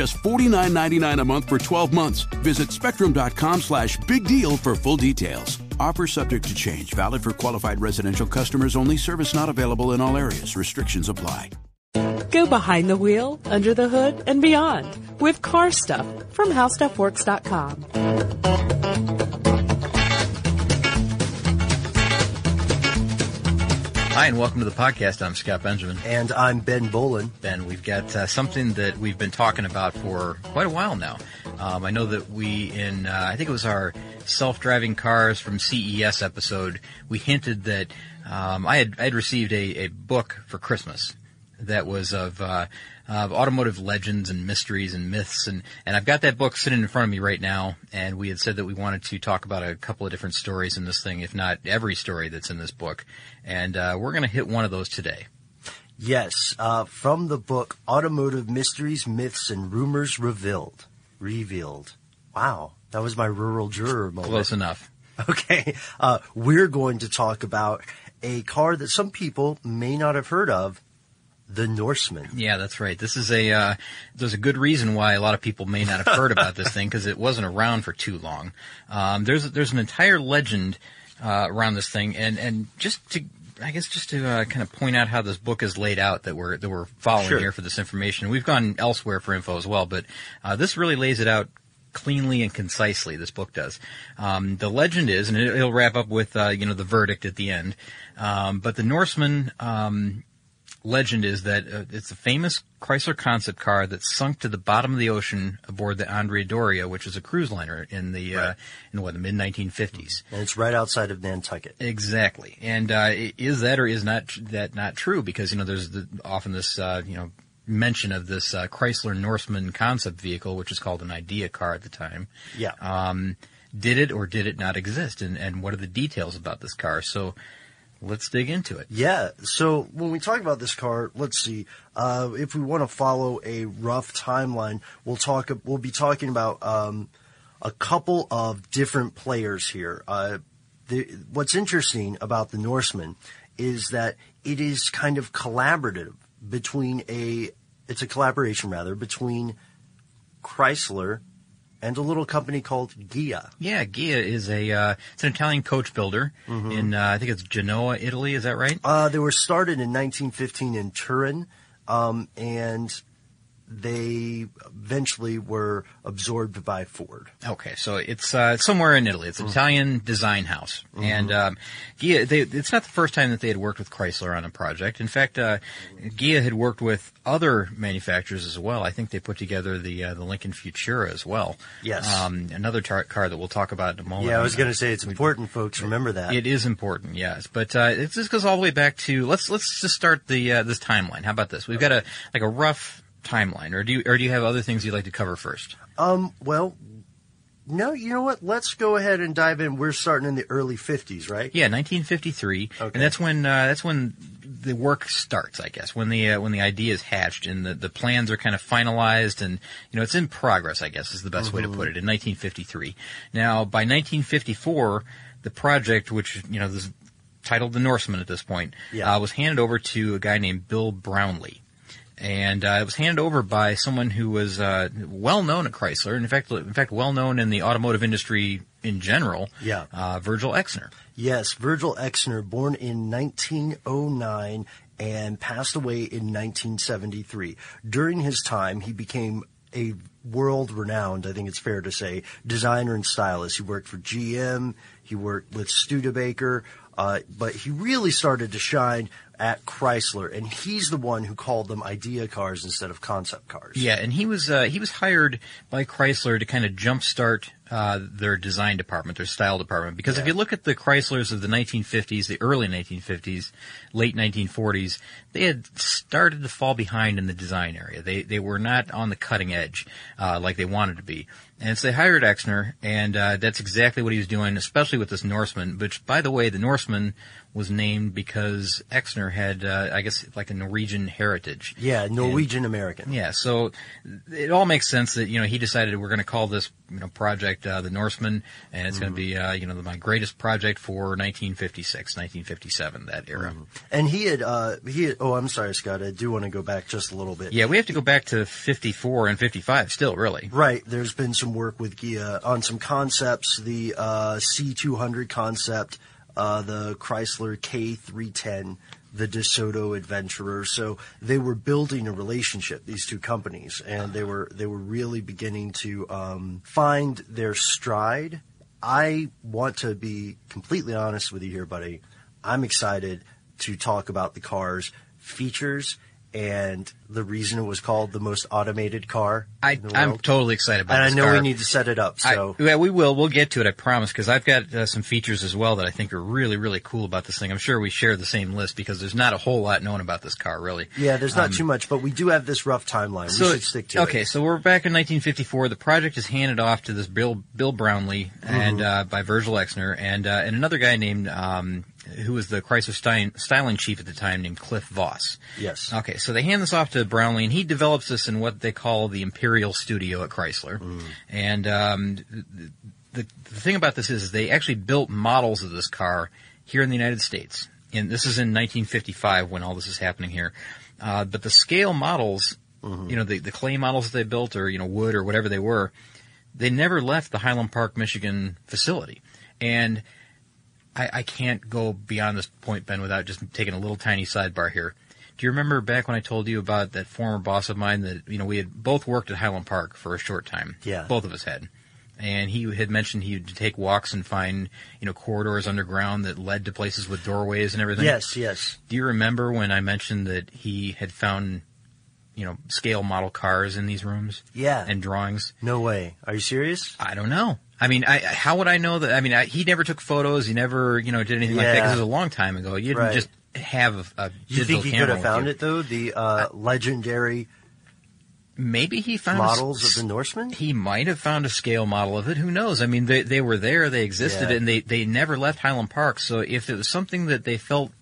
Just $49.99 a month for 12 months. Visit spectrum.com slash big deal for full details. Offer subject to change, valid for qualified residential customers only, service not available in all areas. Restrictions apply. Go behind the wheel, under the hood, and beyond with car stuff from howstuffworks.com. Hi, and welcome to the podcast. I'm Scott Benjamin. And I'm Ben Bolin. Ben, we've got uh, something that we've been talking about for quite a while now. Um, I know that we, in uh, I think it was our self-driving cars from CES episode, we hinted that um, I had I had received a, a book for Christmas that was of, uh, of automotive legends and mysteries and myths, and and I've got that book sitting in front of me right now. And we had said that we wanted to talk about a couple of different stories in this thing, if not every story that's in this book, and uh, we're going to hit one of those today. Yes, uh, from the book Automotive Mysteries, Myths, and Rumors Revealed. Revealed. Wow, that was my rural juror moment. Close enough. Okay, uh, we're going to talk about a car that some people may not have heard of, the Norseman. Yeah, that's right. This is a uh, there's a good reason why a lot of people may not have heard about this thing because it wasn't around for too long. Um, there's there's an entire legend uh, around this thing, and and just to I guess just to uh, kind of point out how this book is laid out that we're that we're following Sure. here for this information. We've gone elsewhere for info as well, but uh, this really lays it out cleanly and concisely. This book does. Um, the legend is, and it, it'll wrap up with uh, you know the verdict at the end. Um, but the Norseman um, legend is that uh, it's a famous Chrysler concept car that sunk to the bottom of the ocean aboard the Andrea Doria, which is a cruise liner in the uh, in what the mid 1950s. And it's right outside of Nantucket. Exactly. And uh, is that or is not that not true? Because you know there's the, often this uh, you know mention of this uh, Chrysler Norseman concept vehicle, which is called an Idea car at the time. Yeah. Um, did it or did it not exist? And and what are the details about this car? So let's dig into it. Yeah. So when we talk about this car, let's see. Uh, if we want to follow a rough timeline, we'll talk. We'll be talking about um, a couple of different players here. Uh, the, what's interesting about the Norseman is that it is kind of collaborative between a. It's a collaboration rather between Chrysler and a little company called Ghia. Yeah, Ghia is a uh, it's an Italian coach builder in uh, I think it's Genoa, Italy. Is that right? Uh, they were started in 1915 in Turin, um, and they eventually were absorbed by Ford. Okay, so it's uh, somewhere in Italy. It's an Italian design house, and um, Ghia. They, it's not the first time that they had worked with Chrysler on a project. In fact, uh, Ghia had worked with other manufacturers as well. I think they put together the uh, the Lincoln Futura as well. Yes. um, another tar- car that we'll talk about in a moment. Yeah, I was going to say it's important, folks. Remember that. It is important, yes, but uh, it just goes all the way back to let's let's just start the uh, this timeline. How about this? We've got a like a rough timeline, or do you or do you have other things you'd like to cover first? Um, well, no, you know what? Let's go ahead and dive in. We're starting in the early 50s, right? Yeah, 1953, Okay. and that's when uh, that's when the work starts, I guess. When the uh, when the idea is hatched and the, the plans are kind of finalized, and you know it's in progress, I guess is the best way to put it. In 1953, now by 1954, the project, which you know this is titled the Norseman at this point, Yeah. uh, was handed over to a guy named Bill Brownlee. And uh, it was handed over by someone who was uh, well known at Chrysler, and in fact, in fact, well known in the automotive industry in general. Yeah. uh, Virgil Exner. Yes, Virgil Exner, born in 1909 and passed away in 1973. During his time, he became a world renowned, I think it's fair to say, designer and stylist. He worked for GM, he worked with Studebaker, uh, but he really started to shine at Chrysler, and he's the one who called them idea cars instead of concept cars. Yeah, and he was uh, he was hired by Chrysler to kind of jumpstart uh, their design department, their style department. Because if you look at the Chryslers of the 1950s, the early 1950s, late 1940s, they had started to fall behind in the design area. They they were not on the cutting edge uh, like they wanted to be. And so they hired Exner, and uh, that's exactly what he was doing, especially with this Norseman. Which, by the way, the Norseman was named because Exner had, uh, I guess, like a Norwegian heritage. Yeah, Norwegian American. Yeah, so it all makes sense that you know he decided we're going to call this you know project uh, the Norseman, and it's going to be uh, you know my greatest project for 1956, 1957, that era. And he had, uh, he had, oh, I'm sorry, Scott, I do want to go back just a little bit. Yeah, we have to go back to 54 and 55 still, really. Right. There's been some work with Ghia on some concepts. The uh, C200 concept, uh, the Chrysler K310, the DeSoto Adventurer. So they were building a relationship, these two companies, and they were they were really beginning to um, find their stride. I want to be completely honest with you here, buddy. I'm excited to talk about the car's features and the reason it was called the most automated car I, I'm totally excited about And I know car. we need to set it up. So I, yeah, we will. We'll get to it. I promise. Because I've got uh, some features as well that I think are really, really cool about this thing. I'm sure we share the same list because there's not a whole lot known about this car, really. yeah, there's not too much, but we do have this rough timeline. we should stick to okay, it. Okay, so we're back in 1954. The project is handed off to this Bill Bill Brownlee and Mm-hmm. uh, by Virgil Exner and uh, and another guy named um, who was the Chrysler Stein, styling chief at the time named Cliff Voss. Yes. Okay, so they hand this off to Brownlee, and he develops this in what they call the Imperial Studio at Chrysler. Mm. And um, the, the the thing about this is they actually built models of this car here in the United States. And this is in 1955 when all this is happening here. Uh, but the scale models, Mm-hmm. you know, the, the clay models that they built, or you know, wood or whatever they were, they never left the Highland Park, Michigan facility. And I, I can't go beyond this point, Ben, without just taking a little tiny sidebar here. Do you remember back when I told you about that former boss of mine that, you know, we had both worked at Highland Park for a short time? Yeah. Both of us had. And he had mentioned he would take walks and find, you know, corridors underground that led to places with doorways and everything. Yes, yes. Do you remember when I mentioned that he had found, you know, scale model cars in these rooms? Yeah. And drawings? No way. Are you serious? I don't know. I mean, I, how would I know that? I mean, I, he never took photos. He never, you know, did anything like that Yeah. because it was a long time ago. You didn't Right. just have a, a You digital think he camera could have with found you. it though? The uh, legendary Maybe he found a s- models of the Norseman? He might have found a scale model of it. Who knows? I mean, they they were there. They existed, Yeah. and they they never left Highland Park. So if it was something that they felt.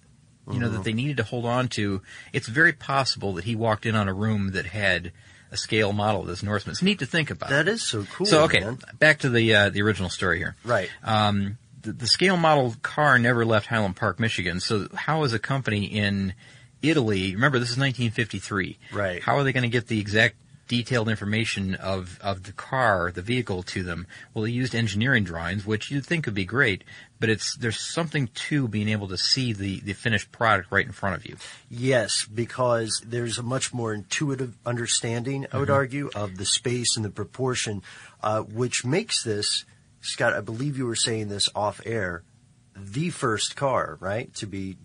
You know Mm-hmm. that they needed to hold on to. It's very possible that he walked in on a room that had a scale model of this Norseman. It's neat to think about. That is so cool. so okay, man. back to the uh, the original story here. Right. Um, the, the scale model car never left Highland Park, Michigan. So how is a company in Italy? Remember, this is 1953. Right. How are they going to get the exact detailed information of of the car, the vehicle, to them? Well, they used engineering drawings, which you'd think would be great, but it's there's something to being able to see the the finished product right in front of you. Yes, because there's a much more intuitive understanding, I Mm-hmm. would argue, of the space and the proportion, uh, which makes this, Scott, I believe you were saying this off air, the first car, right, to be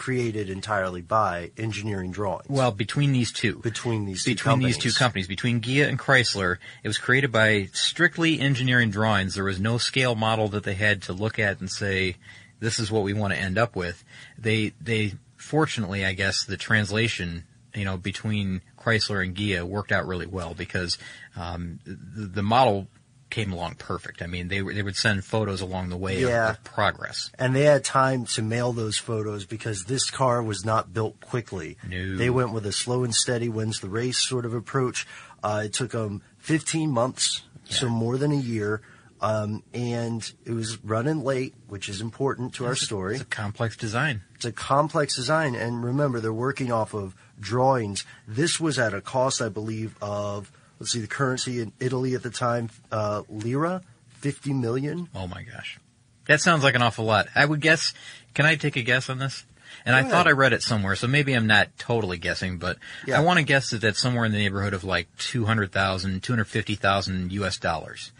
created entirely by engineering drawings. Well, between these two, between these two between these two companies. companies, between Ghia and Chrysler, it was created by strictly engineering drawings. There was no scale model that they had to look at and say, "This is what we want to end up with." They they fortunately, I guess, the translation you know between Chrysler and Ghia worked out really well because um, the, the model came along perfect. I mean, they were- they would send photos along the way of- Yeah. of progress. And they had time to mail those photos because this car was not built quickly. No. They went with a slow and steady wins the race sort of approach. Uh, it took them 15 months, so more than a year. Um, and it was running late, which is important to our story. It's a complex design. It's a complex design, and remember, they're working off of drawings. This was at a cost, I believe, of let's see, the currency in Italy at the time, uh, lira, fifty million. Oh my gosh. That sounds like an awful lot. I would guess, can I take a guess on this? And I thought. I read it somewhere, so maybe I'm not totally guessing, but Yeah. I want to guess that that's somewhere in the neighborhood of like 200,000, 250,000 US dollars.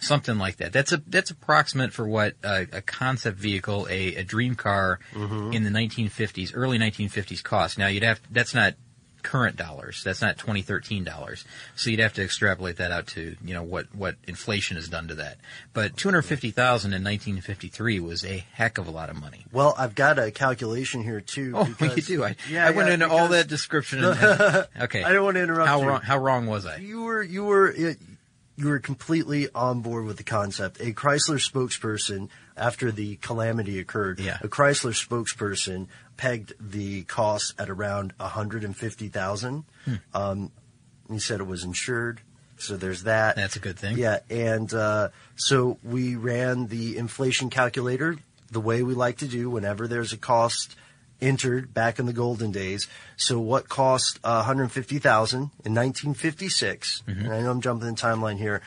Something like that. That's a, that's approximate for what a, a concept vehicle, a, a dream car Mm-hmm. in the 1950s, early 1950s cost. Now you'd have, that's not current dollars. That's not 2013 dollars. So you'd have to extrapolate that out to, you know, what, what inflation has done to that. But 250,000 in 1953 was a heck of a lot of money. Well, I've got a calculation here too. Oh, because, you do. I, yeah, I went yeah, into all that description. And, okay. I don't want to interrupt How you. wrong, how wrong was I? You were you were it, you were completely on board with the concept. A Chrysler spokesperson, after the calamity occurred, Yeah. a Chrysler spokesperson pegged the cost at around one hundred and fifty thousand. Hmm. Um, he said it was insured, so there's that. That's a good thing. Yeah, and uh, so we ran the inflation calculator the way we like to do whenever there's a cost entered back in the golden days. So what cost uh, 150,000 in 1956? Mm-hmm. And I know I'm jumping the timeline here.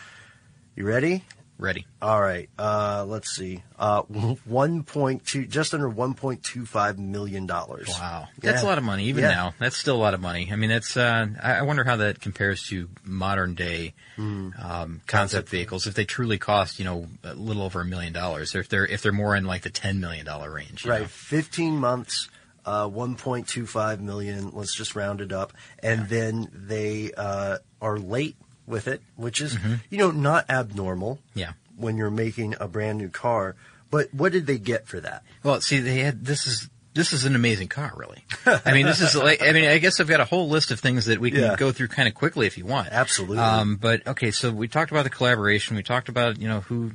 You ready? Ready. All right. Uh, let's see. Uh, 1.2, just under 1.25 million dollars. Wow. That's Yeah. a lot of money, even Yeah. now. That's still a lot of money. I mean, that's, uh, I wonder how that compares to modern day, Hmm. um, concept vehicles. If they truly cost, you know, a little over a million dollars, or if they're, if they're more in like the $10 million range. you Right. know. 15 months, uh, 1.25 million. Let's just round it up. And then they uh, are late with it, which is, you know, not abnormal Mm-hmm. Yeah. when you're making a brand new car. But what did they get for that? Well, see, they had this is this is an amazing car, really. I mean, this is like I mean, I guess I've got a whole list of things that we can Yeah. go through kind of quickly if you want. Absolutely. Um, but okay, so we talked about the collaboration. We talked about you know who.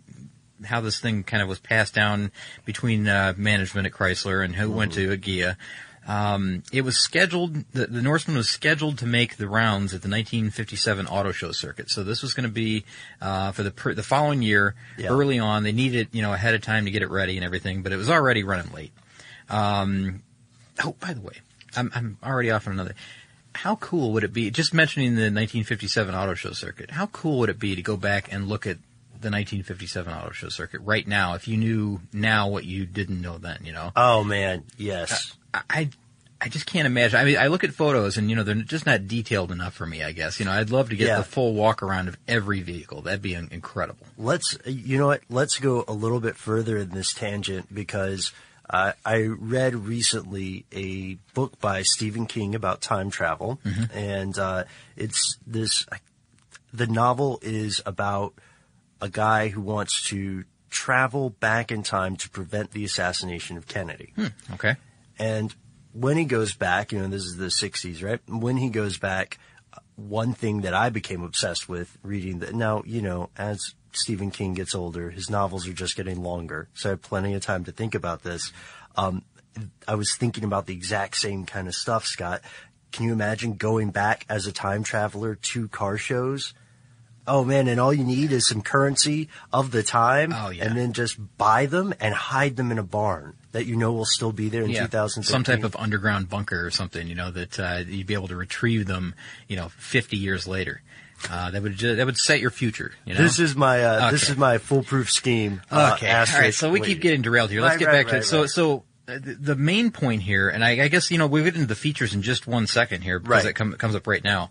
How this thing kind of was passed down between uh, management at Chrysler and who went to Agia. Um, it was scheduled. The, the Norseman was scheduled to make the rounds at the 1957 Auto Show circuit. So this was going to be uh, for the pr- the following year. Yeah. Early on, they needed you know ahead of time to get it ready and everything, but it was already running late. Um, oh, by the way, I'm, I'm already off on another. How cool would it be, just mentioning the 1957 auto show circuit, how cool would it be to go back and look at the 1957 auto show circuit right now if you knew now what you didn't know then, you know? Oh, man. Yes. I, I just can't imagine. I mean, I look at photos and, you know, they're just not detailed enough for me, I guess. You know, I'd love to get Yeah. the full walk around of every vehicle. That'd be incredible. Let's, you know what? Let's go a little bit further in this tangent because uh, I read recently a book by Stephen King about time travel, and uh, it's this. The novel is about a guy who wants to travel back in time to prevent the assassination of Kennedy. Okay. And when he goes back, you know, this is the 60s, right? When he goes back, one thing that I became obsessed with reading that now, you know, as Stephen King gets older, his novels are just getting longer. So I have plenty of time to think about this. Um, I was thinking about the exact same kind of stuff, Scott. Can you imagine going back as a time traveler to car shows? Oh man, and all you need is some currency of the time, Oh, yeah. and then just buy them and hide them in a barn that you know will still be there in Yeah, 2013. some type of underground bunker or something, you know, that uh, you'd be able to retrieve them, you know, 50 years later. Uh, that would ju- that would set your future, you know. This is my uh, this is my foolproof scheme. uh, Okay. All right. So we keep getting derailed here. Let's Right, get right, back to right, it. So, right. so uh, the the main point here, and I, I guess you know we'll get into the features in just one second here because Right. comes up right now.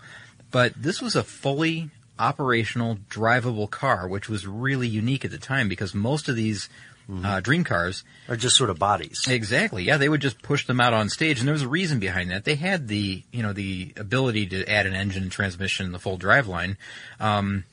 But this was a fully operational, drivable car, which was really unique at the time because most of these Mm-hmm. uh, dream cars are just sort of bodies. Exactly. Yeah, they would just push them out on stage, and there was a reason behind that. They had the, you know, the ability to add an engine and transmission and the full driveline. Um,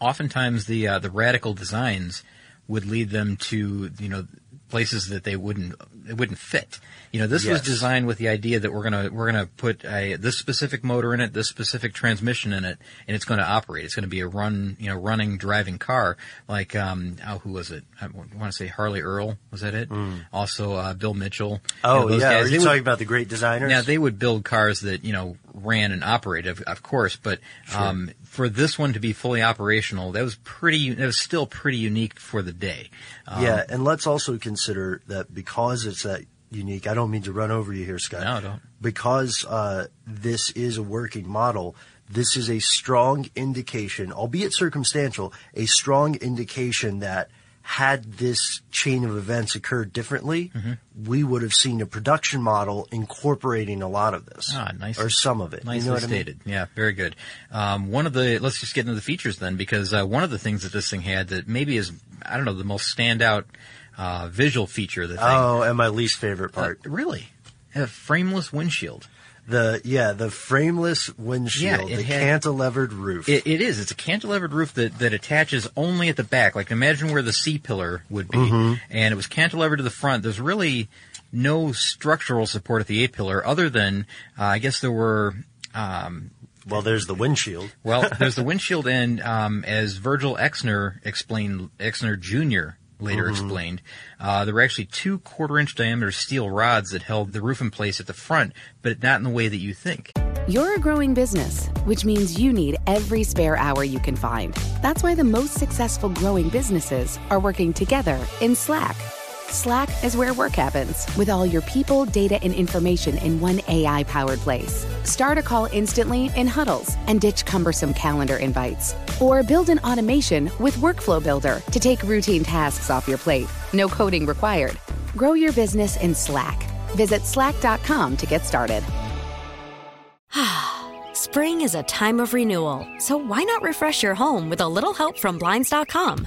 oftentimes, the uh, the radical designs would lead them to, you know, places that they wouldn't it wouldn't fit. You know, this was designed with the idea that we're gonna we're gonna put a, this specific motor in it, this specific transmission in it, and it's going to operate. It's going to be a run, you know, running driving car. Like, um, oh, who was it? I want to say Harley Earl. Was that it? Also, uh, Bill Mitchell. You Oh know, those yeah, guys, are you would- talking about the great designers? now they would build cars that you know ran and operated, of, of course, but um, for this one to be fully operational, that was pretty. That was still pretty unique for the day. Um, yeah, and let's also consider that because it's that unique. I don't mean to run over you here, Scott. No, don't. Because uh, this is a working model. This is a strong indication, albeit circumstantial, a strong indication that had this chain of events occurred differently, Mm-hmm. we would have seen a production model incorporating a lot of this, Ah, nice. or some of it. Nicely you know what I mean? stated. Yeah, very good. Um, one of the let's just get into the features then, because uh, one of the things that this thing had that maybe is I don't know the most standout uh, visual feature of the thing. Oh, and my least favorite Uh, part. really, a frameless windshield. The yeah, the frameless windshield, it the had- cantilevered roof. It, it is. It's a cantilevered roof that, that attaches only at the back. Like imagine where the C pillar would be, Mm-hmm. and it was cantilevered to the front. There's really no structural support at the A pillar, other than uh, I guess there were. Um, well, there's the windshield. well, there's the windshield, and um, as Virgil Exner explained, Exner Jr. later explained, uh, there were actually two quarter-inch diameter steel rods that held the roof in place at the front, but not in the way that you think. You're a growing business, which means you need every spare hour you can find. That's why the most successful growing businesses are working together in Slack. Slack is where work happens, with all your people, data, and information in one AI powered place. Start a call instantly in huddles and ditch cumbersome calendar invites. Or build an automation with Workflow Builder to take routine tasks off your plate. No coding required. Grow your business in Slack. Visit slack.com to get started. Spring is a time of renewal, so why not refresh your home with a little help from Blinds.com?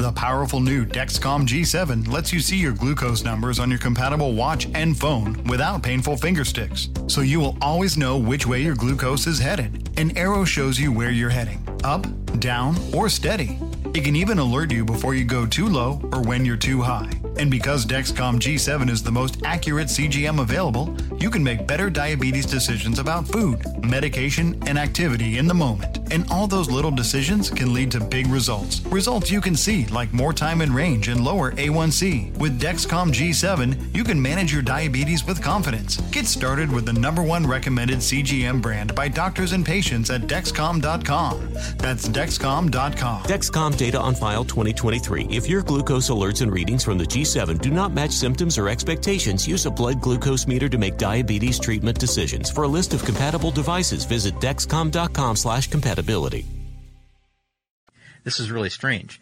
The powerful new Dexcom G7 lets you see your glucose numbers on your compatible watch and phone without painful finger sticks. So you will always know which way your glucose is headed. An arrow shows you where you're heading up, down, or steady. It can even alert you before you go too low or when you're too high. And because Dexcom G7 is the most accurate CGM available, you can make better diabetes decisions about food, medication, and activity in the moment. And all those little decisions can lead to big results. Results you can see, like more time in range and lower A1C. With Dexcom G7, you can manage your diabetes with confidence. Get started with the number one recommended CGM brand by doctors and patients at Dexcom.com. That's Dexcom.com. Dexcom data on file 2023. If your glucose alerts and readings from the G7 do not match symptoms or expectations, use a blood glucose meter to make diabetes treatment decisions. For a list of compatible devices, visit dexcom.com/compatibility. This is really strange.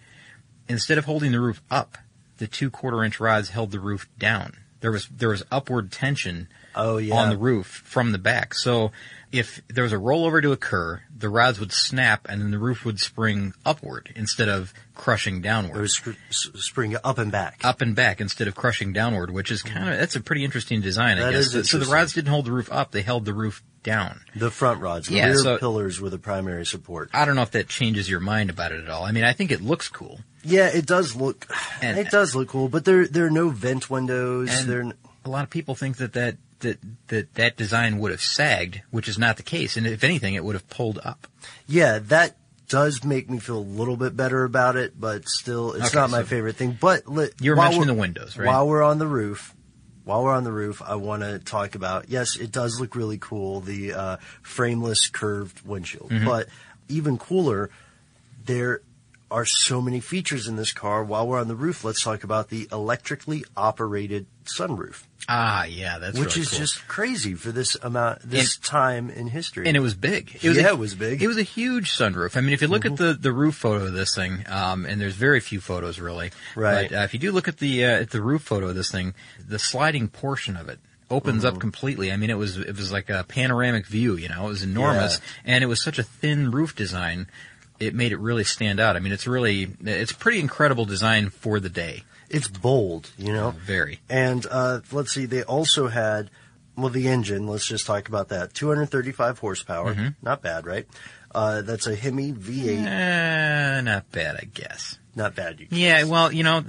Instead of holding the roof up, the two quarter inch rods held the roof down. There was there was upward tension Oh, yeah. on the roof from the back. So if there was a rollover to occur, the rods would snap and then the roof would spring upward instead of crushing downward. It would sp- spring up and back. up and back instead of crushing downward, which is kind of that's a pretty interesting design. I guess. So- so the rods didn't hold the roof up; they held the roof down. The front rods, the Yeah, rear so- pillars were the primary support. I don't know if that changes your mind about it at all. I mean, I think it looks cool. Yeah, it does look. And- it does look cool, but there there are no vent windows. And There. a lot of people think that that, that that that design would have sagged, which is not the case. And if anything, it would have pulled up. Yeah, that does make me feel a little bit better about it, but still, it's Okay, not my so- favorite thing. But li- You were while mentioning the windows, right? While we're on the roof, while we're on the roof, I want to talk about. Yes, it does look really cool, the uh, frameless curved windshield. Mm-hmm. But even cooler, there are so many features in this car. While we're on the roof, let's talk about the electrically operated sunroof, Ah, yeah, that's which really is cool. just crazy for this amount, this time in history. and it was big. It was Yeah, a, it was big. Mm-hmm. It was a huge sunroof. I mean, if you look at the, the roof photo of this thing, um, and there's very few photos really, Right. But uh, if you do look at the uh, at the roof photo of this thing, the sliding portion of it opens Mm-hmm. up completely. I mean, it was it was like a panoramic view. You know, it was enormous, and it was such a thin roof design. It made it really stand out. I mean, it's really it's a pretty incredible design for the day. It's bold, you know. Very. And uh, let's see, they also had well the engine. Let's just talk about that. 235 horsepower, Mm-hmm. not bad, right? Uh, that's a Hemi V8. Eh, not bad, I guess. Not bad. You Yeah, well, you know,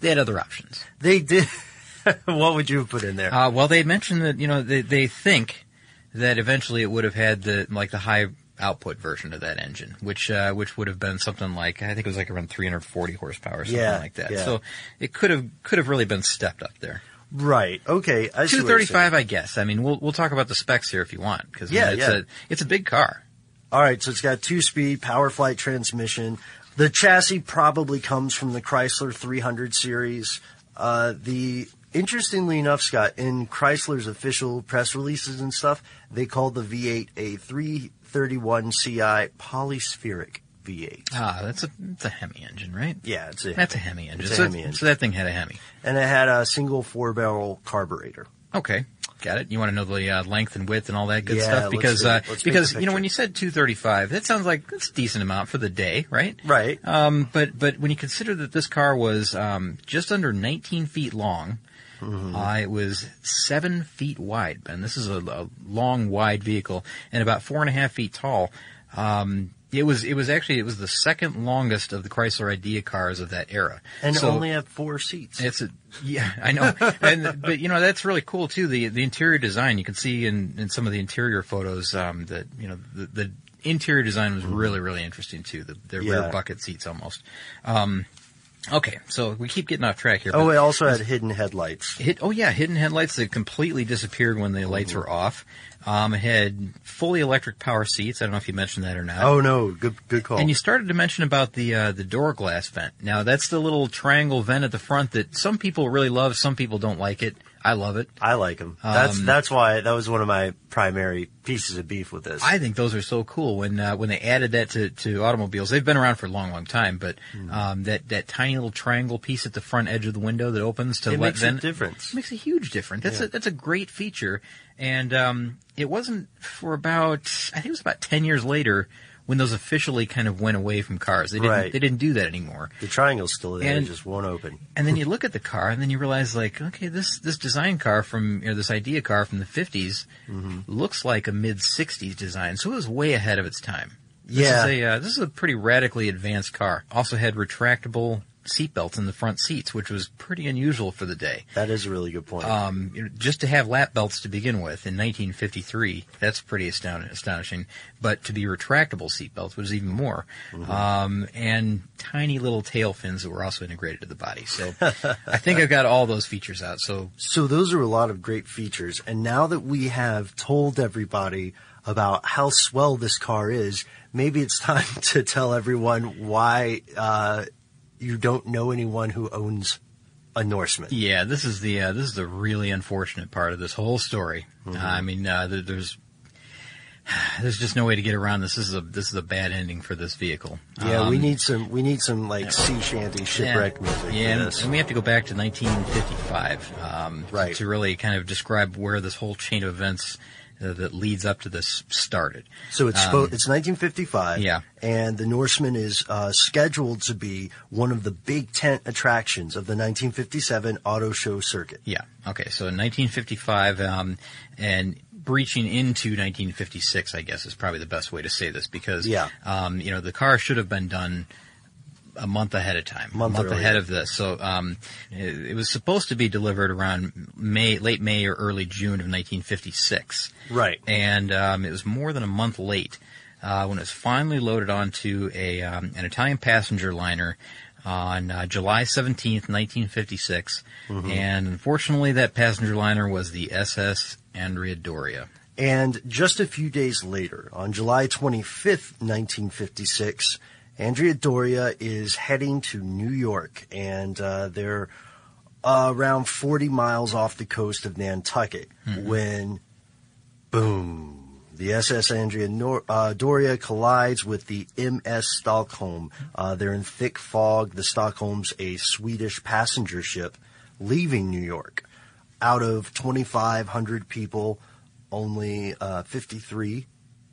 they had other options. They did. what would you have put in there? Uh, well, they mentioned that you know they they think that eventually it would have had the like the high output version of that engine, which uh, which would have been something like I think it was like around 340 horsepower, something Yeah, like that. yeah. So it could have could have really been stepped up there. right. Okay. I see what you're 235, I guess. I mean, we'll we'll talk about the specs here if you want, because Yeah, it's yeah. a it's a big car. All right, so it's got two speed PowerFlite transmission. The chassis probably comes from the Chrysler 300 series. Uh, the interestingly enough, Scott, in Chrysler's official press releases and stuff, they called the V8 a 331 CI polyspheric V8. Ah, that's a it's a Hemi engine, right? Yeah, it's a That's a Hemi engine. It's a so, Hemi engine. so that thing had a Hemi. and it had a single four barrel carburetor. Okay, got it. You want to know the uh, length and width and all that good Yeah, stuff because uh, because you know when you said 235, that sounds like that's a decent amount for the day, right? Right. Um, but but when you consider that this car was um, just under 19 feet long, Mm-hmm. uh, it was seven feet wide, and this is a, a long, wide vehicle, and about four and a half feet tall. Um, it was it was actually it was the second longest of the Chrysler Idea cars of that era, And So- only had four seats. it's a yeah, I know, and but you know that's really cool too. The the interior design you can see in, in some of the interior photos um, that you know the, the interior design was really really interesting too. The, the Yeah. rear bucket seats almost. Um, okay, so we keep getting off track here. oh, it also had hidden headlights. hit, oh yeah, hidden headlights that completely disappeared when the lights were off. Um, it had fully electric power seats. I don't know if you mentioned that or not. Oh no, good good call. And you started to mention about the uh, the door glass vent. Now that's the little triangle vent at the front that some people really love, some people don't like it. I love it. I like them. That's Um, that's why that was one of my primary pieces of beef with this. I think those are so cool when uh, when they added that to, to automobiles. They've been around for a long, long time, but Hmm. um, that that tiny little triangle piece at the front edge of the window that opens to It let makes a vent difference. It makes a huge difference. That's Yeah. a that's a great feature, and um, it wasn't for about I think it was about ten years later when those officially kind of went away from cars. They didn't Right. they didn't do that anymore. the triangle's still there, And- it just won't open. And then you look at the car, and then you realize, like, okay, this this design car from, you know, this idea car from the 50s Mm-hmm. looks like a mid 60s design, so it was way ahead of its time. This Yeah. is a uh, this is a pretty radically advanced car. Also had retractable seatbelts in the front seats, which was pretty unusual for the day. That is a really good point. Um, you know, just to have lap belts to begin with in 1953, that's pretty astound- astonishing. But to be retractable seatbelts was even more. Um, and tiny little tail fins that were also integrated to the body. So I think I've got all those features out. So so those are a lot of great features. And now that we have told everybody about how swell this car is, maybe it's time to tell everyone why uh, you don't know anyone who owns a Norseman. yeah, this is the uh, this is the really unfortunate part of this whole story. Mm-hmm. Uh, I mean, uh, there, there's. There's just no way to get around this. This is a this is a bad ending for this vehicle. Yeah, we Um, need some we need some like sea shanty shipwreck yeah. music. Yeah, and, and we have to go back to 1955 um, Right. to really kind of describe where this whole chain of events uh, that leads up to this started. So it's Um, it's 1955. yeah. and the Norseman is uh, scheduled to be one of the big tent attractions of the 1957 auto show circuit. Yeah. Okay. So in 1955, um, and breaching into 1956, I guess is probably the best way to say this because, Yeah. um, you know, the car should have been done a month ahead of time, Month a month earlier. ahead of this. So um, it, it was supposed to be delivered around May, late May or early June of 1956. Right. and um, it was more than a month late uh, when it was finally loaded onto a um, an Italian passenger liner on uh, July 17th, 1956. And unfortunately, that passenger liner was the SS Andrea Doria. And just a few days later, on July 25th, 1956, Andrea Doria is heading to New York, and uh, they're uh, around 40 miles off the coast of Nantucket when, boom, the SS Andrea Nor- uh, Doria collides with the MS Stockholm. Uh, they're in thick fog. The Stockholm's a Swedish passenger ship leaving New York. out of 2,500 people, only uh, 53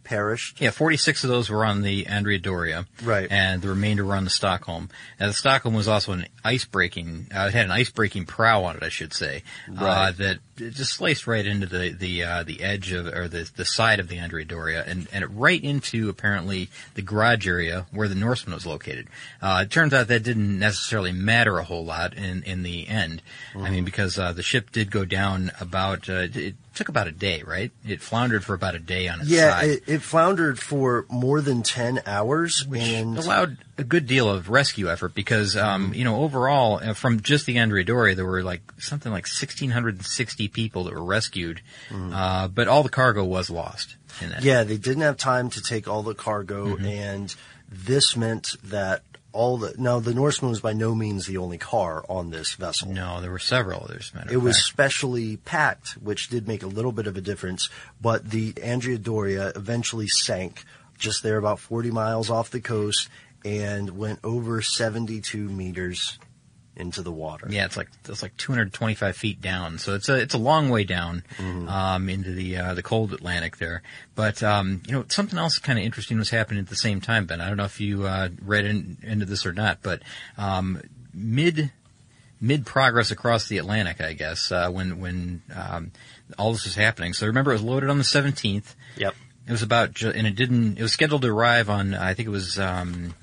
perished. Yeah, 46 of those were on the Andrea Doria. Right. And the remainder were on the Stockholm. Now, the Stockholm was also an ice breaking, uh, it had an ice breaking prow on it, I should say. Uh, Right. that just sliced right into the, the, uh, the edge of, or the, the side of the Andrea Doria and, and it right into apparently the garage area where the Norseman was located. Uh, it turns out that didn't necessarily matter a whole lot in, in the end. I mean, because, uh, the ship did go down about, uh, it took about a day, right? It floundered for about a day on its Yeah, side. it, it floundered for more than 10 hours. which and allowed a good deal of rescue effort because, um, you know, overall, uh, from just the Andrea Doria, there were like something like 1,660 people that were rescued, uh, but all the cargo was lost. In that. Yeah, they didn't have time to take all the cargo, Mm-hmm. and this meant that all the now the Norseman was by no means the only car on this vessel. No, there were several others. It of was specially packed, which did make a little bit of a difference. But the Andrea Doria eventually sank just there, about 40 miles off the coast, and went over 72 meters into the water. Yeah, it's like it's like 225 feet down, so it's a it's a long way down um, into the uh, the cold Atlantic there. But um, you know, something else kind of interesting was happening at the same time, Ben. I don't know if you uh, read in, into this or not, but um, mid mid progress across the Atlantic, I guess, uh, when when um, all this was happening. So remember, it was loaded on the 17th. Yep. It was about, and it didn't. It was scheduled to arrive on, I think it was, um,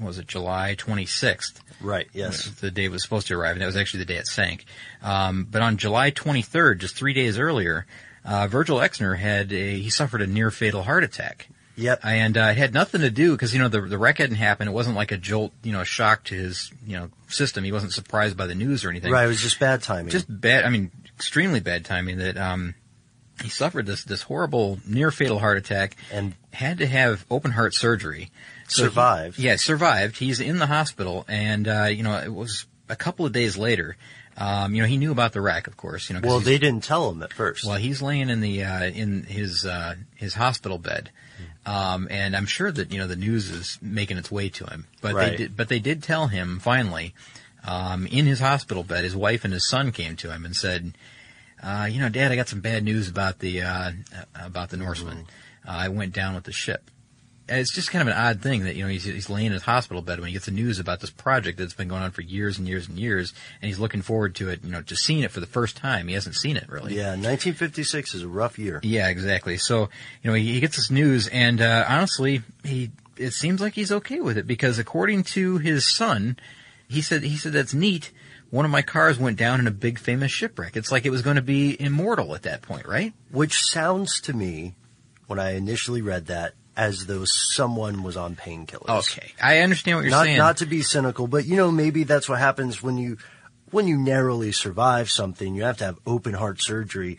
was it July 26th? Right. Yes. the day it was supposed to arrive, and that was actually the day it sank. Um, but on July 23rd, just three days earlier, uh, Virgil Exner had a, he suffered a near fatal heart attack. Yep. And uh, it had nothing to do because you know the the wreck hadn't happened. It wasn't like a jolt, you know, a shock to his you know system. He wasn't surprised by the news or anything. Right. It was just bad timing. Just bad. I mean, extremely bad timing. That um, he suffered this this horrible near fatal heart attack And- had to have open heart surgery. So he- Survived. yeah, survived. He's in the hospital, and uh, you know it was a couple of days later. Um, you know he knew about the wreck, of course. You know, well, they didn't tell him at first. well, he's laying in the uh, in his uh, his hospital bed, um, and I'm sure that you know the news is making its way to him. But Right. they did, but they did tell him finally, um, in his hospital bed, his wife and his son came to him and said, uh, "You know, Dad, I got some bad news about the uh, about the Norseman. Uh, I went down with the ship." It's just kind of an odd thing that you know he's, he's laying in his hospital bed when he gets the news about this project that's been going on for years and years and years, and he's looking forward to it. You know, to seeing it for the first time. He hasn't seen it really. yeah, 1956 is a rough year. Yeah, exactly. So, you know, he, he gets this news, and uh, honestly, he it seems like he's okay with it because according to his son, he said he said that's neat. One of my cars went down in a big famous shipwreck. It's like it was going to be immortal at that point, right? Which sounds to me, when I initially read that, as though someone was on painkillers. Okay, I understand what you're not saying. not to be cynical, but you know maybe that's what happens when you when you narrowly survive something. You have to have open heart surgery.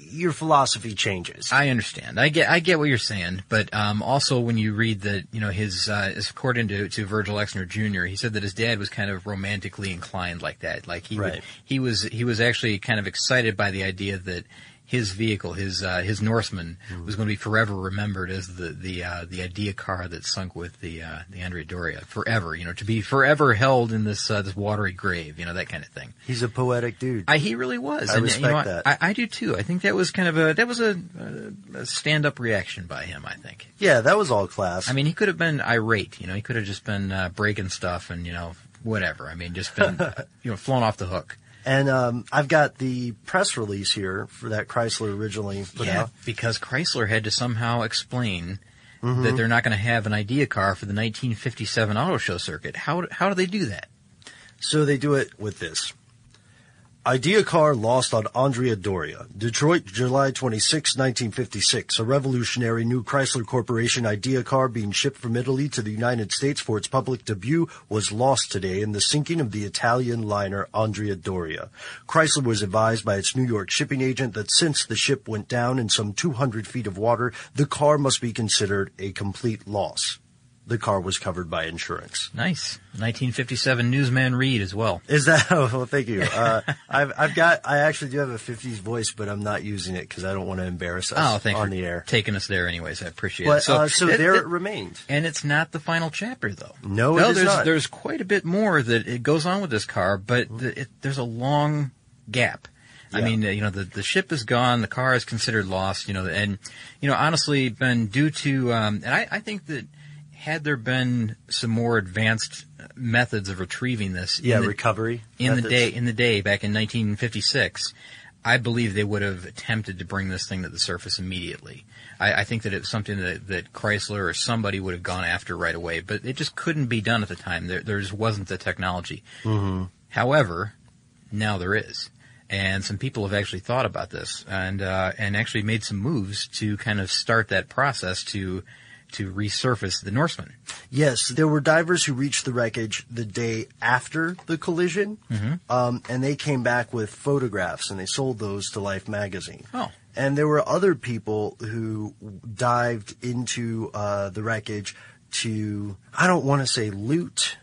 Your philosophy changes. I understand. I get I get what you're saying, but um, also when you read that, you know, his uh, is according to to Virgil Exner Jr., he said that his dad was kind of romantically inclined like that. Like he would, he was he was actually kind of excited by the idea that his vehicle, his uh, his Norseman, Mm-hmm. was going to be forever remembered as the the uh, the idea car that sunk with the uh, the Andrea Doria forever. You know, to be forever held in this uh, this watery grave. You know, that kind of thing. He's a poetic dude. I, he really was. I and, respect you know, that. I, I do too. I think that was kind of a that was a, a, a stand up reaction by him. I think. yeah, that was all class. I mean, he could have been irate. You know, he could have just been uh, breaking stuff and you know whatever. I mean, just been you know flown off the hook. And um, I've got the press release here for that Chrysler originally put yeah, out. because Chrysler had to somehow explain. Mm-hmm. That they're not going to have an idea car for the 1957 auto show circuit. How how do they do that? So they do it with this. Idea car lost on Andrea Doria. Detroit, July 26, 1956. A revolutionary new Chrysler Corporation Idea car being shipped from Italy to the United States for its public debut was lost today in the sinking of the Italian liner Andrea Doria. Chrysler was advised by its New York shipping agent that since the ship went down in some 200 feet of water, the car must be considered a complete loss. The car was covered by insurance. Nice 1957 newsman Reed as well. Is that? Oh, well, thank you. Uh, I've I've got. I actually do have a '50s voice, but I'm not using it because I don't want to embarrass us Oh, thanks on the air. taking us there. Anyways, I appreciate But it. so, uh, so it- there it- it remained. And it's not the final chapter, though. No, is there's, not. There's quite a bit more that it goes on with this car, but the, it, there's a long gap. I mean, uh, you know, the the ship is gone, the car is considered lost. You know, and you know, honestly, been due to, um, and I, I think that had there been some more advanced methods of retrieving this, in Yeah, the- recovery in the day in the day back in 1956, I believe they would have attempted to bring this thing to the surface immediately. I, I think that it's something that, that Chrysler or somebody would have gone after right away, but it just couldn't be done at the time. There, there just wasn't the technology. Mhm. However, now there is. And some people have actually thought about this and uh, and actually made some moves to kind of start that process to to resurface the Norseman. Yes, there were divers who reached the wreckage the day after the collision, Mhm. um, and they came back with photographs and they sold those to Life magazine. Oh. And there were other people who dived into uh, the wreckage to, I don't want to say loot,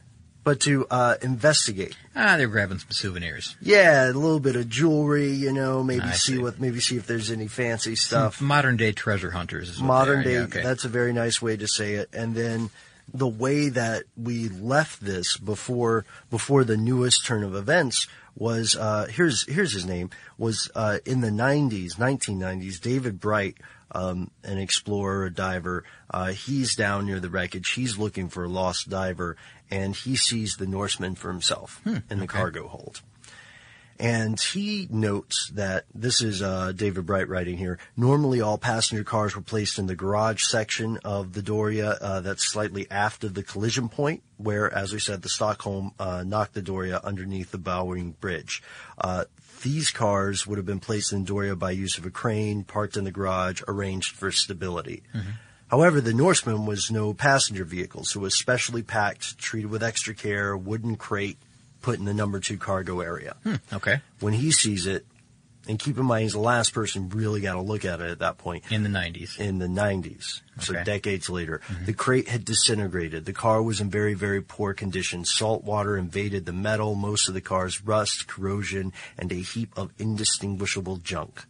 but to uh, investigate. Ah, they're grabbing some souvenirs. Yeah, a little bit of jewelry, you know, maybe I see, see. what, maybe see if there's any fancy stuff. modern day treasure hunters. Is modern day. Yeah, okay. That's a very nice way to say it and then the way that we left this before before the newest turn of events was uh, here's here's his name was uh, in the 90s 1990s David Bright um, an explorer a diver. Uh, he's down near the wreckage. He's looking for a lost diver and he sees the Norseman for himself Hmm, in the cargo hold and he notes that this is uh, David Bright writing here. Normally, all passenger cars were placed in the garage section of the Doria uh, that's slightly aft of the collision point, where, as we said, the Stockholm uh, knocked the Doria underneath the Bowring Bridge. Uh, these cars would have been placed in Doria by use of a crane, parked in the garage, arranged for stability. However, the Norseman was no passenger vehicle, so it was specially packed, treated with extra care, wooden crate, put in the number two cargo area. Hmm, okay. When he sees it, and keep in mind he's the last person really got to look at it at that point. In the 90s. In the 90s. So Okay. decades later. The crate had disintegrated. The car was in very, very poor condition. Salt water invaded the metal, most of the car's rust, corrosion, and a heap of indistinguishable junk.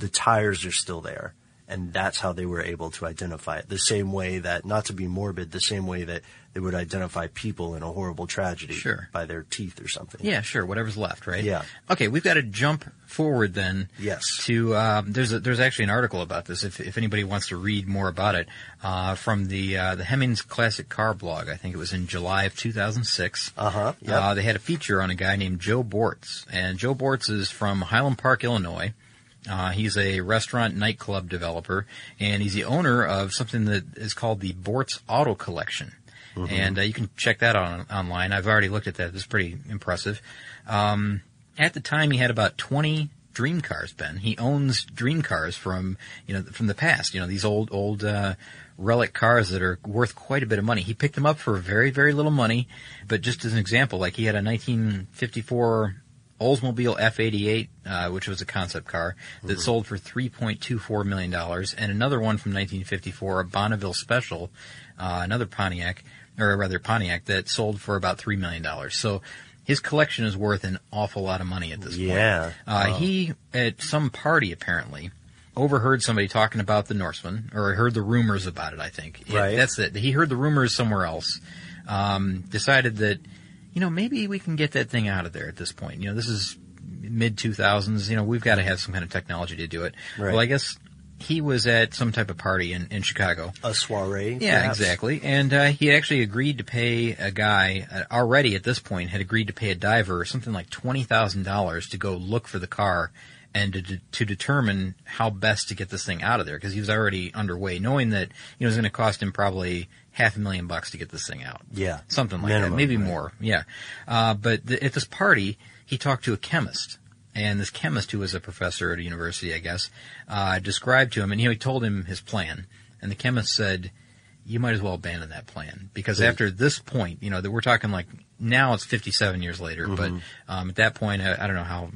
The tires are still there. And that's how they were able to identify it. The same way that, not to be morbid, the same way that they would identify people in a horrible tragedy Sure. by their teeth or something. Yeah, sure. Whatever's left, right? Yeah. Okay, we've got to jump forward then. Yes. To um, there's a, there's actually an article about this. If if anybody wants to read more about it, uh, from the uh, the Hemmings Classic Car blog. I think it was in July of 2006. Uh-huh, yep. Uh, they had a feature on a guy named Joe Bortz, and Joe Bortz is from Highland Park, Illinois. Uh, he's a restaurant nightclub developer, and he's the owner of something that is called the Bortz Auto Collection. And uh, you can check that on, online. I've already looked at that. It's pretty impressive. Um, at the time, he had about 20 dream cars, Ben. He owns dream cars from, you know, from the past. You know, these old, old, uh, relic cars that are worth quite a bit of money. He picked them up for very, very little money. But just as an example, like he had a 1954 Oldsmobile F88, uh, which was a concept car that sold for $3.24 million, and another one from 1954, a Bonneville Special, uh, another Pontiac, or rather Pontiac, that sold for about $3 million. So his collection is worth an awful lot of money at this Yeah. point. Uh, Wow. He, at some party apparently, overheard somebody talking about the Norseman, or heard the rumors about it, I think. Yeah, Right. that's it. He heard the rumors somewhere else. Um, decided that, you know, maybe we can get that thing out of there at this point. You know, this is mid 2000s. You know, we've got to have some kind of technology to do it. Right. Well, I guess he was at some type of party in, in Chicago. A soiree. Yeah, perhaps? exactly. And uh, he actually agreed to pay a guy uh, already at this point had agreed to pay a diver something like twenty thousand dollars to go look for the car and to, to determine how best to get this thing out of there because he was already underway, knowing that you know it was going to cost him probably half a million bucks to get this thing out. Yeah. something like Minimum, that, maybe right. more. Yeah, uh, but th- at this party, he talked to a chemist. And this chemist, who was a professor at a university, I guess, uh, described to him, and he told him his plan. And the chemist said, "You might as well abandon that plan because Right. after this point, you know that we're talking like now it's 57 years later, but Mm-hmm. um, at that point, I, I don't know how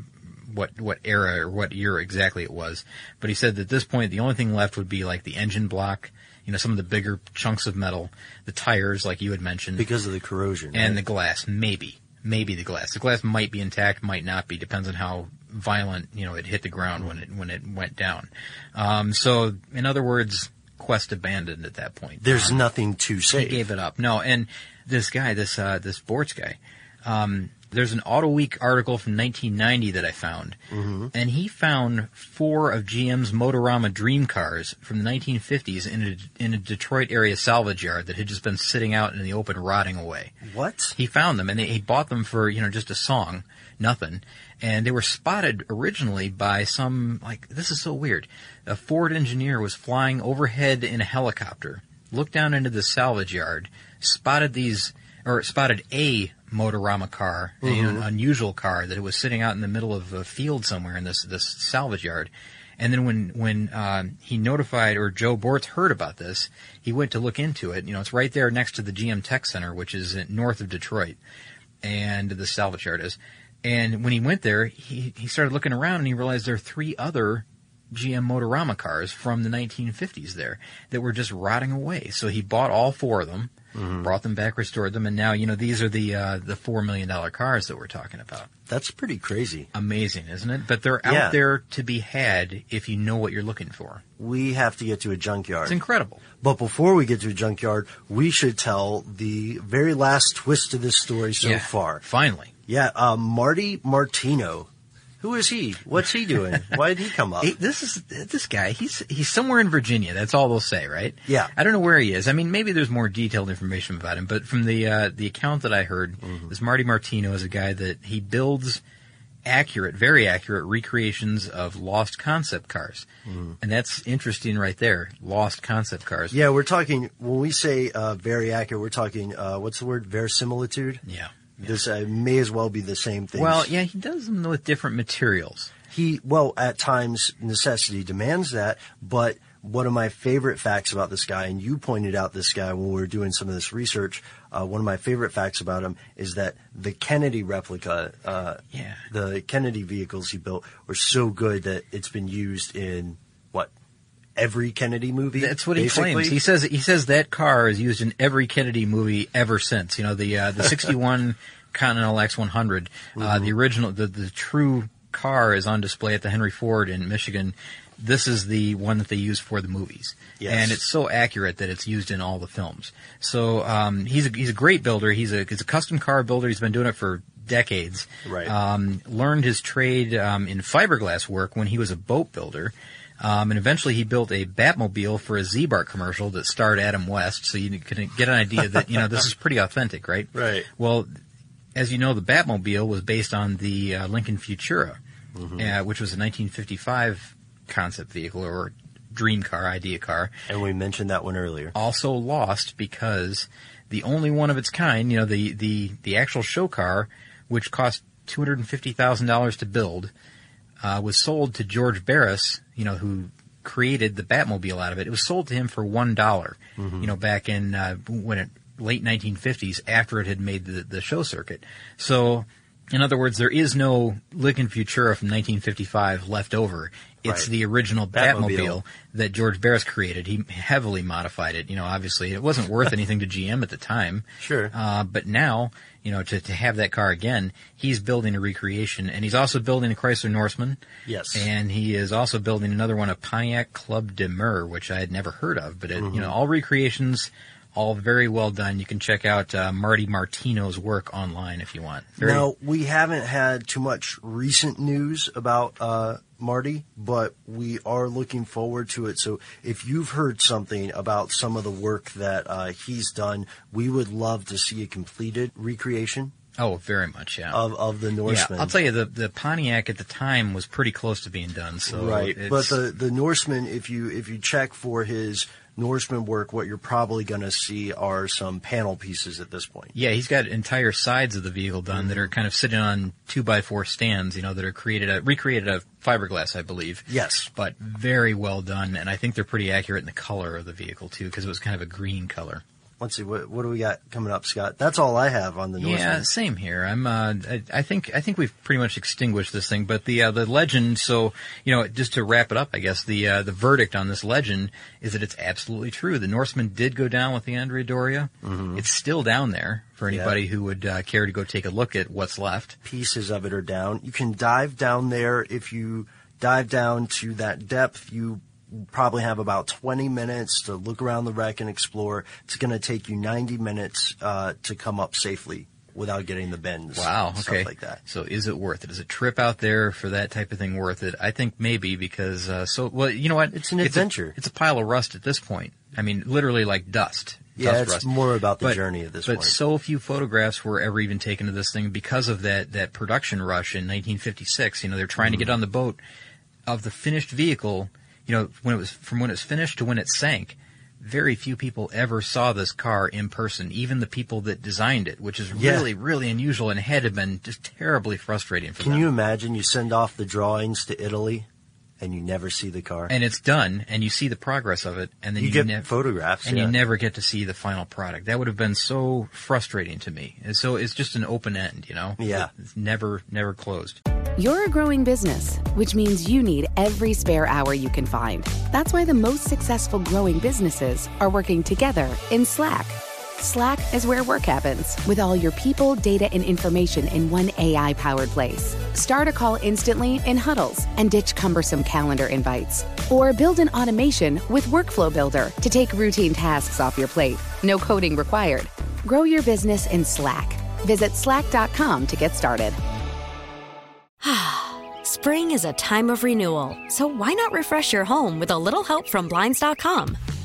what what era or what year exactly it was, but he said that at this point the only thing left would be like the engine block, you know, some of the bigger chunks of metal, the tires, like you had mentioned, Because of the corrosion. and the glass, maybe, maybe the glass. The glass might be intact, might not be, depends on how violent you know it hit the ground when it when it went down. Um, so, in other words, quest abandoned at that point. There's Um, nothing to he say. gave it up. No, and this guy, this uh, this Bortz guy, um, There's an Auto Week article from 1990 that I found, Mhm. and he found four of GM's Motorama dream cars from the 1950s in a, in a Detroit area salvage yard that had just been sitting out in the open, rotting away. What? He found them, and he bought them for you know just a song, nothing, and they were spotted originally by some like this is so weird. A Ford engineer was flying overhead in a helicopter, looked down into the salvage yard, spotted these or spotted a Motorama car, Mhm. an unusual car that it was sitting out in the middle of a field somewhere in this this salvage yard. And then when when um, he notified or Joe Bortz heard about this, he went to look into it. You know, it's right there next to the GM Tech Center, which is north of Detroit, and the salvage yard is. And when he went there, he he started looking around and he realized there are three other GM Motorama cars from the 1950s there that were just rotting away. So he bought all four of them, brought them back, restored them, and now you know these are the uh, the four million dollar cars that we're talking about. That's pretty crazy. Amazing, isn't it? But they're out Yeah. there to be had if you know what you're looking for. We have to get to a junkyard. It's incredible. But before we get to a junkyard, we should tell the very last twist to this story so Yeah, far. Finally. Yeah, uh, Marty Martino. Who is he? What's he doing? Why did he come up? He- this is this guy. He's he's somewhere in Virginia. That's all they'll say, right? Yeah. I don't know where he is. I mean, maybe there's more detailed information about him, but from the uh, the account that I heard, Mm-hmm. this Marty Martino is a guy that he builds accurate, very accurate recreations of lost concept cars, and that's interesting right there. Lost concept cars. Yeah, we're talking, when we say uh, very accurate, we're talking, uh, what's the word? Verisimilitude? Yeah. This uh, may as well be the same thing. Well, yeah, he does them with different materials. He, well, at times necessity demands that, but one of my favorite facts about this guy, and you pointed out this guy when we were doing some of this research, uh, one of my favorite facts about him is that the Kennedy replica, uh, Yeah. the Kennedy vehicles he built were so good that it's been used in, every Kennedy movie? That's what he claims. He says he says that car is used in every Kennedy movie ever since. You know the uh, the '61 Continental X100, uh, Mm-hmm. the original, the the true car is on display at the Henry Ford in Michigan. This is the one that they use for the movies, Yes. and it's so accurate that it's used in all the films. So um, he's a, he's a great builder. He's a he's a custom car builder. He's been doing it for decades. Right. Um, learned his trade um, in fiberglass work when he was a boat builder. Um, and eventually he built a Batmobile for a Ziebart commercial that starred Adam West, so you can get an idea that, you know, this is pretty authentic, right? Right. Well, as you know, the Batmobile was based on the uh, Lincoln Futura, uh, which was a 1955 concept vehicle or dream car, idea car. And we mentioned that one earlier. Also lost because the only one of its kind, you know, the, the, the actual show car, which cost $250,000 to build, uh, was sold to George Barris, you know, who created the Batmobile out of it. It was sold to him for one dollar, you know, back in uh, when it late 1950s, after it had made the, the show circuit. So, in other words, there is no Lincoln Futura from 1955 left over. It's Right. the original Batmobile. Batmobile that George Barris created. He heavily modified it. You know, obviously it wasn't worth anything to GM at the time. Sure. Uh, but now, you know, to, to have that car again, he's building a recreation and he's also building a Chrysler Norseman. Yes. And he is also building another one, a Pontiac Club de Mer, which I had never heard of, but it, Mm-hmm. you know, all recreations, all very well done. You can check out uh, Marty Martino's work online if you want. Very, Now, we haven't had too much recent news about uh, Marty, but we are looking forward to it. So if you've heard something about some of the work that uh, he's done, we would love to see a completed recreation oh, very much, yeah. of, of the Norseman. Yeah, I'll tell you, the, the Pontiac at the time was pretty close to being done. So right, but the the Norseman, if you if you check for his Norseman work, what you're probably going to see are some panel pieces at this point. Yeah, he's got entire sides of the vehicle done Mm-hmm. that are kind of sitting on two by four stands, you know, that are created, uh, recreated out of fiberglass, I believe. Yes. But very well done, and I think they're pretty accurate in the color of the vehicle too, because it was kind of a green color. Let's see what what do we got coming up, Scott? That's all I have on the Norseman. Yeah, same here. I'm. Uh, I, I think. I think we've pretty much extinguished this thing. But the uh, the legend. So you know, just to wrap it up, I guess the uh, the verdict on this legend is that it's absolutely true. The Norseman did go down with the Andrea Doria. It's still down there for Yeah. anybody who would uh, care to go take a look at what's left. pieces of it are down. You can dive down there. If you dive down to that depth, you probably have about 20 minutes to look around the wreck and explore. It's going to take you 90 minutes uh, to come up safely. without getting the bends. Wow. stuff Okay. like that. So is it worth it? Is a trip out there for that type of thing worth it? I think maybe because uh, so well, you know what? It's an a- adventure. it's a pile of rust at this point. I mean, literally like dust. Yeah, dust it's rust. more about the But- journey at this but point. so few photographs were ever even taken of this thing because of that that production rush in 1956. You know, they're trying to Mm-hmm. get on the boat of the finished vehicle. You know, when it was from when it was finished to when it sank. Very few people ever saw this car in person, even the people that designed it, which is Yeah. really, really unusual and had to have been just terribly frustrating for Can them. Can you imagine you send off the drawings to Italy and you never see the car? and it's done, and you see the progress of it, and then You you, get nev- photographs, and yeah. you never get to see the final product. That would have been so frustrating to me. And so it's just an open end, you know. Yeah. it's never, never closed. You're a growing business, which means you need every spare hour you can find. That's why the most successful growing businesses are working together in Slack. Slack is where work happens, with all your people, data, and information in one AI powered place. Start a call instantly in huddles and ditch cumbersome calendar invites. Or build an automation with Workflow Builder to take routine tasks off your plate. No coding required. Grow your business in Slack. Visit slack.com to get started. Spring is a time of renewal, so why not refresh your home with a little help from Blinds.com?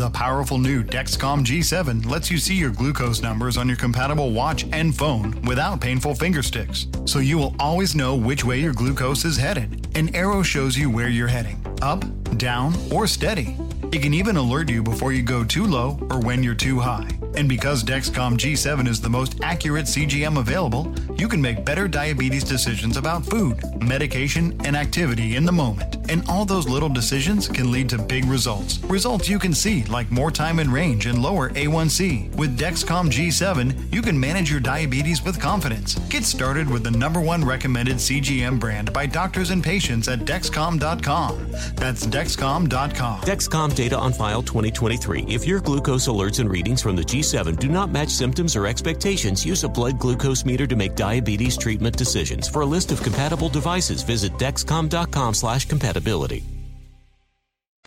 The powerful new Dexcom G7 lets you see your glucose numbers on your compatible watch and phone without painful finger sticks. So you will always know which way your glucose is headed. An arrow shows you where you're heading up, down, or steady. It can even alert you before you go too low or when you're too high. And because Dexcom G7 is the most accurate CGM available, you can make better diabetes decisions about food, medication, and activity in the moment. And all those little decisions can lead to big results. Results you can see, like more time in range and lower A1C. With Dexcom G7, you can manage your diabetes with confidence. Get started with the number one recommended CGM brand by doctors and patients at Dexcom.com. That's Dexcom.com. Dexcom data on file 2023. If your glucose alerts and readings from the G7 do not match symptoms or expectations, use a blood glucose meter to make diabetes treatment decisions. For a list of compatible devices, visit dexcom.com/compatibility.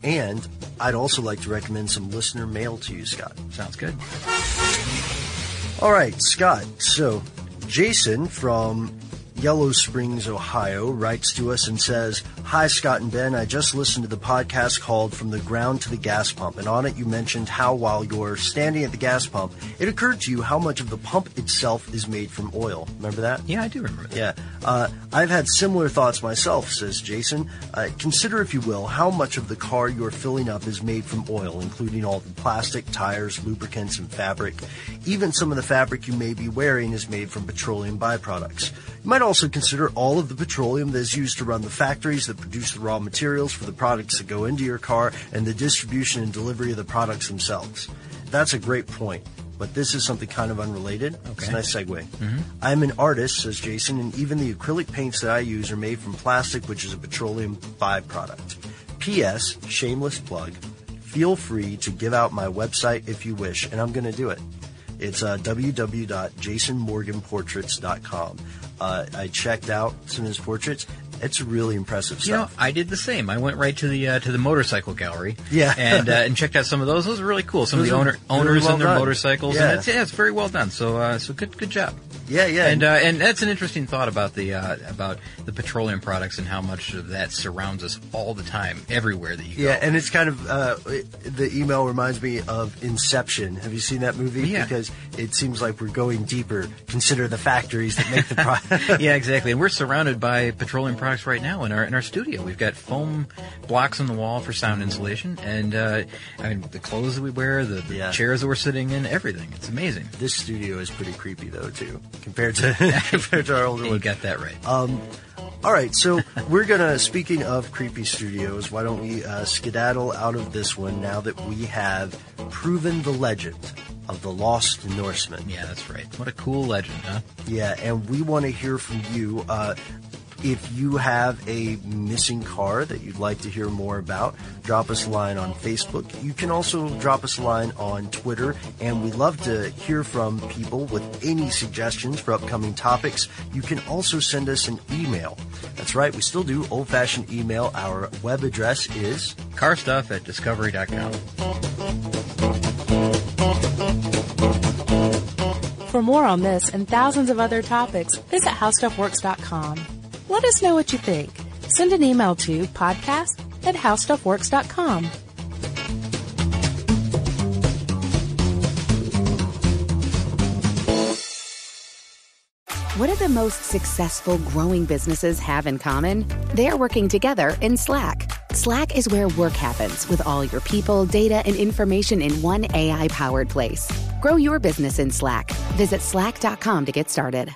And I'd also like to recommend some listener mail to you, Scott. Sounds good. All right, Scott. So, Jason from Yellow Springs, Ohio, writes to us and says, Hi, Scott and Ben. I just listened to the podcast called From the Ground to the Gas Pump, and on it you mentioned how while you're standing at the gas pump, it occurred to you how much of the pump itself is made from oil. Remember that? Yeah, I do remember that. Yeah. Uh, I've had similar thoughts myself, says Jason. Uh, consider, if you will, how much of the car you're filling up is made from oil, including all the plastic, tires, lubricants, and fabric. Even some of the fabric you may be wearing is made from petroleum byproducts. You might also consider all of the petroleum that is used to run the factories that produce the raw materials for the products that go into your car and the distribution and delivery of the products themselves. That's a great point. But this is something kind of unrelated. Okay. It's a nice segue. I'm an artist, says Jason, and even the acrylic paints that I use are made from plastic, which is a petroleum byproduct. P.S. Shameless plug. Feel free to give out my website if you wish, and I'm going to do it. It's uh, www.jasonmorganportraits.com. Uh, I checked out some of his portraits. It's really impressive You know. I did the same. I went right to the uh, to the motorcycle gallery. Yeah. and uh, and checked out some of those. Those are really cool. Some Those of the owner, really owners well and their done. motorcycles. Yeah. And it's, yeah, it's very well done. So uh, so good good job. Yeah, yeah. And uh, and that's an interesting thought about the uh, about the petroleum products and how much of that surrounds us all the time, everywhere that you go. Yeah, and it's kind of uh, it- the email reminds me of Inception. Have you seen that movie? Yeah. Because it seems like we're going deeper. Consider the factories that make the product. yeah, exactly. And we're surrounded by petroleum products right now in our in our studio. We've got foam blocks on the wall for sound insulation, and uh, I mean the clothes that we wear, the, the Yeah. chairs that we're sitting in, everything. It's amazing. this studio is pretty creepy though too, compared to compared to our older You one. got that right. All right, so we're gonna. Speaking of creepy studios, why don't we uh, skedaddle out of this one now that we have proven the legend of the lost Norseman? yeah, that's right. What a cool legend, huh? Yeah, and we want to hear from you. Uh, If you have a missing car that you'd like to hear more about, drop us a line on Facebook. You can also drop us a line on Twitter, and we love to hear from people with any suggestions for upcoming topics. You can also send us an email. That's right, we still do old fashioned email. Our web address is carstuff at discovery.com. For more on this and thousands of other topics, visit howstuffworks.com. Let us know what you think. Send an email to podcast at howstuffworks.com. What do the most successful growing businesses have in common? They're working together in Slack. Slack is where work happens with all your people, data, and information in one AI powered place. Grow your business in Slack. Visit slack.com to get started.